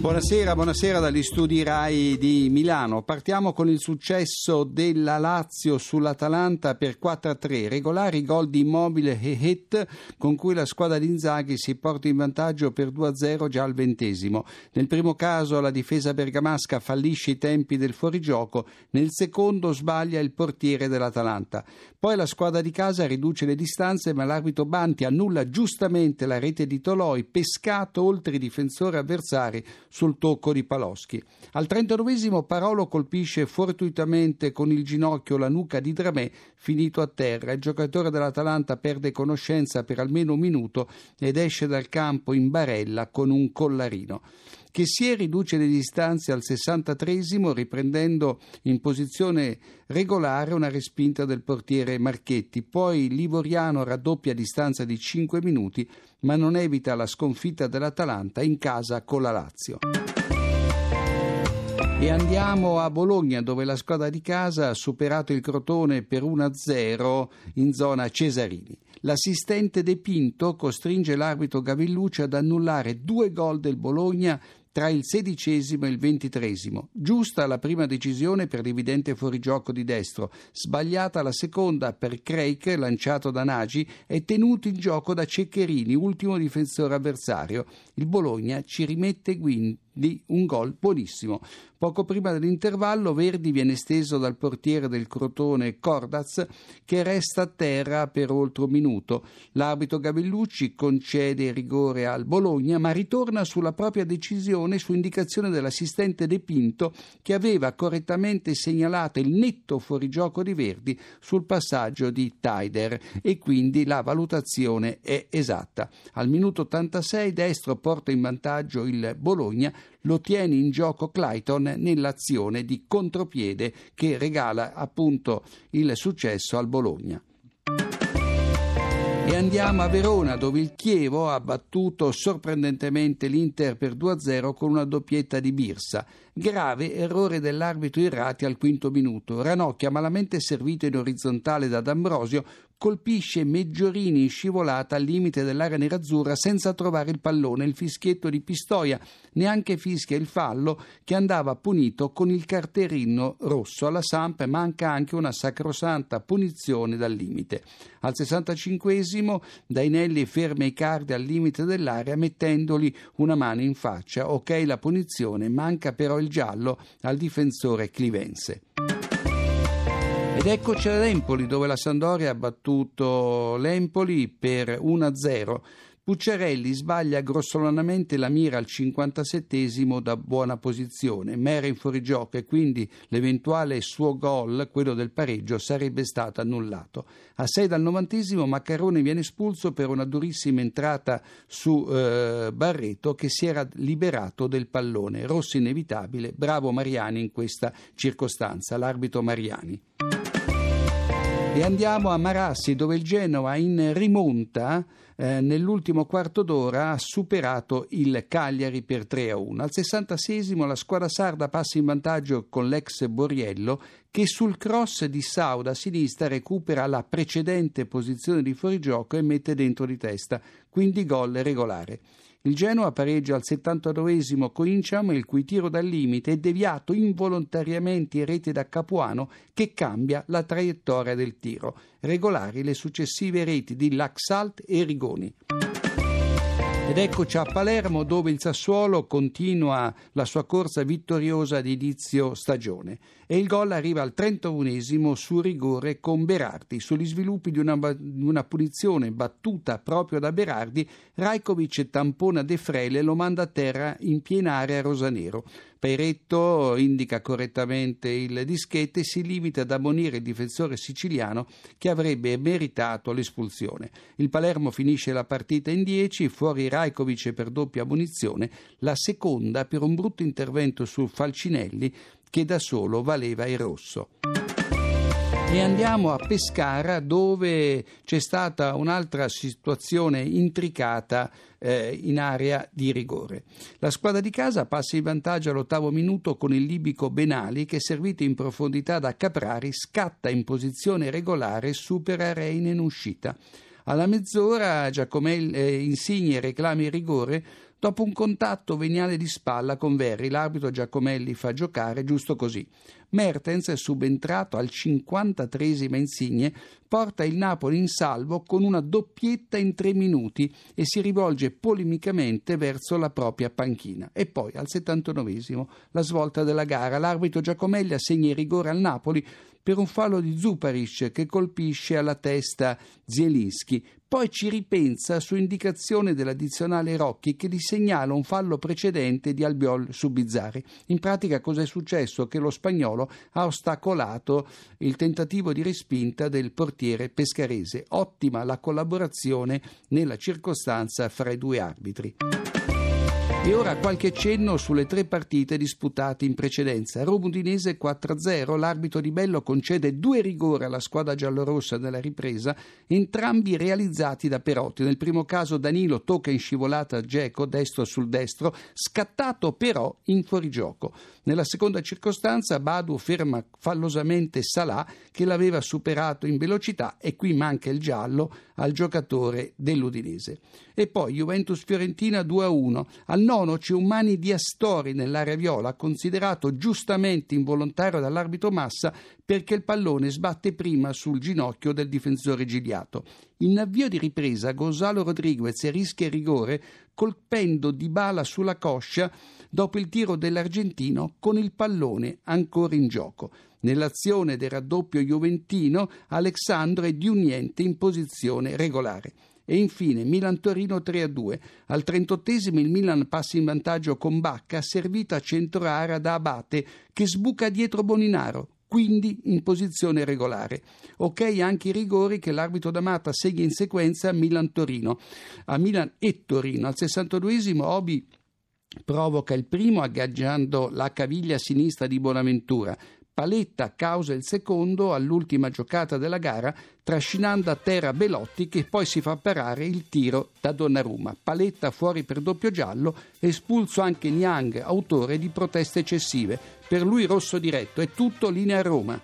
Buonasera, buonasera dagli studi RAI di Milano. Partiamo con il successo della Lazio sull'Atalanta per 4-3. Regolari gol di Immobile e Hit con cui la squadra di Inzaghi si porta in vantaggio per 2-0 già al ventesimo. Nel primo caso la difesa bergamasca fallisce i tempi del fuorigioco, nel secondo sbaglia il portiere dell'Atalanta. Poi la squadra di casa riduce le distanze ma l'arbitro Banti annulla giustamente la rete di Toloi pescato oltre i difensori avversari sul tocco di Paloschi. Al 39 Parolo colpisce fortuitamente con il ginocchio la nuca di Dramè, finito a terra. Il giocatore dell'Atalanta perde conoscenza per almeno un minuto ed esce dal campo in barella con un collarino che si riduce le distanze al 63 riprendendo in posizione regolare una respinta del portiere Marchetti. Poi Livoriano raddoppia a distanza di 5 minuti, ma non evita la sconfitta dell'Atalanta in casa con la Lazio. E andiamo a Bologna dove la squadra di casa ha superato il Crotone per 1-0 in zona Cesarini. L'assistente De Pinto costringe l'arbitro Gavillucci ad annullare due gol del Bologna tra il sedicesimo e il ventitresimo. Giusta la prima decisione per l'evidente fuorigioco di destro, sbagliata la seconda per Craig lanciato da Nagy e tenuto in gioco da Ceccherini, ultimo difensore avversario. Il Bologna ci rimette quindi di un gol buonissimo. Poco prima dell'intervallo Verdi viene steso dal portiere del Crotone Cordaz che resta a terra per oltre un minuto. L'arbitro Gavellucci concede rigore al Bologna ma ritorna sulla propria decisione su indicazione dell'assistente De Pinto che aveva correttamente segnalato il netto fuorigioco di Verdi sul passaggio di Taider e quindi la valutazione è esatta. Al minuto 86 destro porta in vantaggio il Bologna lo tiene in gioco Clayton nell'azione di contropiede che regala appunto il successo al Bologna. E andiamo a Verona dove il Chievo ha battuto sorprendentemente l'Inter per 2-0 con una doppietta di Birsa. Grave errore dell'arbitro Irrati al quinto minuto. Ranocchia malamente servito in orizzontale da D'Ambrosio colpisce Meggiorini in scivolata al limite dell'area nerazzurra senza trovare il pallone. Il fischietto di Pistoia neanche fischia il fallo che andava punito con il carterino rosso. Alla Samp manca anche una sacrosanta punizione dal limite. Al 65esimo Dainelli ferma i cardi al limite dell'area mettendogli una mano in faccia. Ok la punizione, manca però il giallo al difensore clivense. Ed eccoci all'Empoli dove la Sandoria ha battuto l'Empoli per 1-0. Pucciarelli sbaglia grossolanamente la mira al 57 da buona posizione, ma era in fuorigioco e quindi l'eventuale suo gol, quello del pareggio, sarebbe stato annullato. A 6 dal 90 Maccarone viene espulso per una durissima entrata su eh, Barreto che si era liberato del pallone. Rosso inevitabile, bravo Mariani in questa circostanza, l'arbitro Mariani. E andiamo a Marassi dove il Genoa in rimonta eh, nell'ultimo quarto d'ora ha superato il Cagliari per 3 a 1. Al 66 la squadra sarda passa in vantaggio con l'ex Boriello che sul cross di Sauda a sinistra recupera la precedente posizione di fuorigioco e mette dentro di testa, quindi gol regolare. Il Genoa pareggia al 79esimo con Inciam, il cui tiro dal limite è deviato involontariamente in rete da Capuano che cambia la traiettoria del tiro. Regolari le successive reti di Laxalt e Rigoni. Ed eccoci a Palermo dove il Sassuolo continua la sua corsa vittoriosa di inizio stagione e il gol arriva al 31esimo su rigore con Berardi. Sugli sviluppi di una, una punizione battuta proprio da Berardi, Rajkovic tampona De Frele e lo manda a terra in piena area rosanero. Peiretto indica correttamente il dischetto e si limita ad ammonire il difensore siciliano che avrebbe meritato l'espulsione. Il Palermo finisce la partita in 10, fuori Rajkovic per doppia munizione, la seconda per un brutto intervento su Falcinelli che da solo valeva il rosso. E andiamo a Pescara dove c'è stata un'altra situazione intricata eh, in area di rigore. La squadra di casa passa in vantaggio all'ottavo minuto con il libico Benali che servito in profondità da Caprari scatta in posizione regolare e supera Reine in uscita. Alla mezz'ora Giacomelli eh, Insigne reclama il rigore dopo un contatto veniale di spalla con Verri. L'arbitro Giacomelli fa giocare giusto così. Mertens, subentrato al 53 Insigne, porta il Napoli in salvo con una doppietta in tre minuti e si rivolge polemicamente verso la propria panchina. E poi al 79 la svolta della gara. L'arbitro Giacomelli assegna il rigore al Napoli per un fallo di Zuparic che colpisce alla testa Zielinski. Poi ci ripensa su indicazione dell'addizionale Rocchi che gli segnala un fallo precedente di Albiol su Bizzarri. In pratica cosa è successo? Che lo spagnolo ha ostacolato il tentativo di respinta del portiere pescarese. Ottima la collaborazione nella circostanza fra i due arbitri. E ora qualche cenno sulle tre partite disputate in precedenza. Roma Udinese 4-0, l'arbitro di Bello concede due rigori alla squadra giallorossa nella ripresa, entrambi realizzati da Perotti. Nel primo caso Danilo tocca in scivolata Geco, destro sul destro, scattato però in fuorigioco. Nella seconda circostanza Badu ferma fallosamente Salah che l'aveva superato in velocità e qui manca il giallo al giocatore dell'Udinese. E poi Juventus-Fiorentina 2-1. Al nono c'è un mani di Astori nell'area viola, considerato giustamente involontario dall'arbitro Massa perché il pallone sbatte prima sul ginocchio del difensore Gigliato. In avvio di ripresa Gonzalo Rodriguez rischia il rigore colpendo Di Bala sulla coscia dopo il tiro dell'argentino con il pallone ancora in gioco. Nell'azione del raddoppio juventino Alexandro è di un niente in posizione regolare. E infine Milan-Torino 3-2. Al 38 il Milan passa in vantaggio con Bacca, servita a centro area da Abate, che sbuca dietro Boninaro, quindi in posizione regolare. Ok anche i rigori che l'arbitro D'Amata segue in sequenza a Milan-Torino. A Milan e Torino. Al 62esimo Obi provoca il primo aggaggiando la caviglia sinistra di Bonaventura. Paletta causa il secondo all'ultima giocata della gara, trascinando a terra Belotti che poi si fa parare il tiro da Donnarumma. Paletta fuori per doppio giallo, espulso anche Niang, autore di proteste eccessive. Per lui rosso diretto, è tutto linea Roma.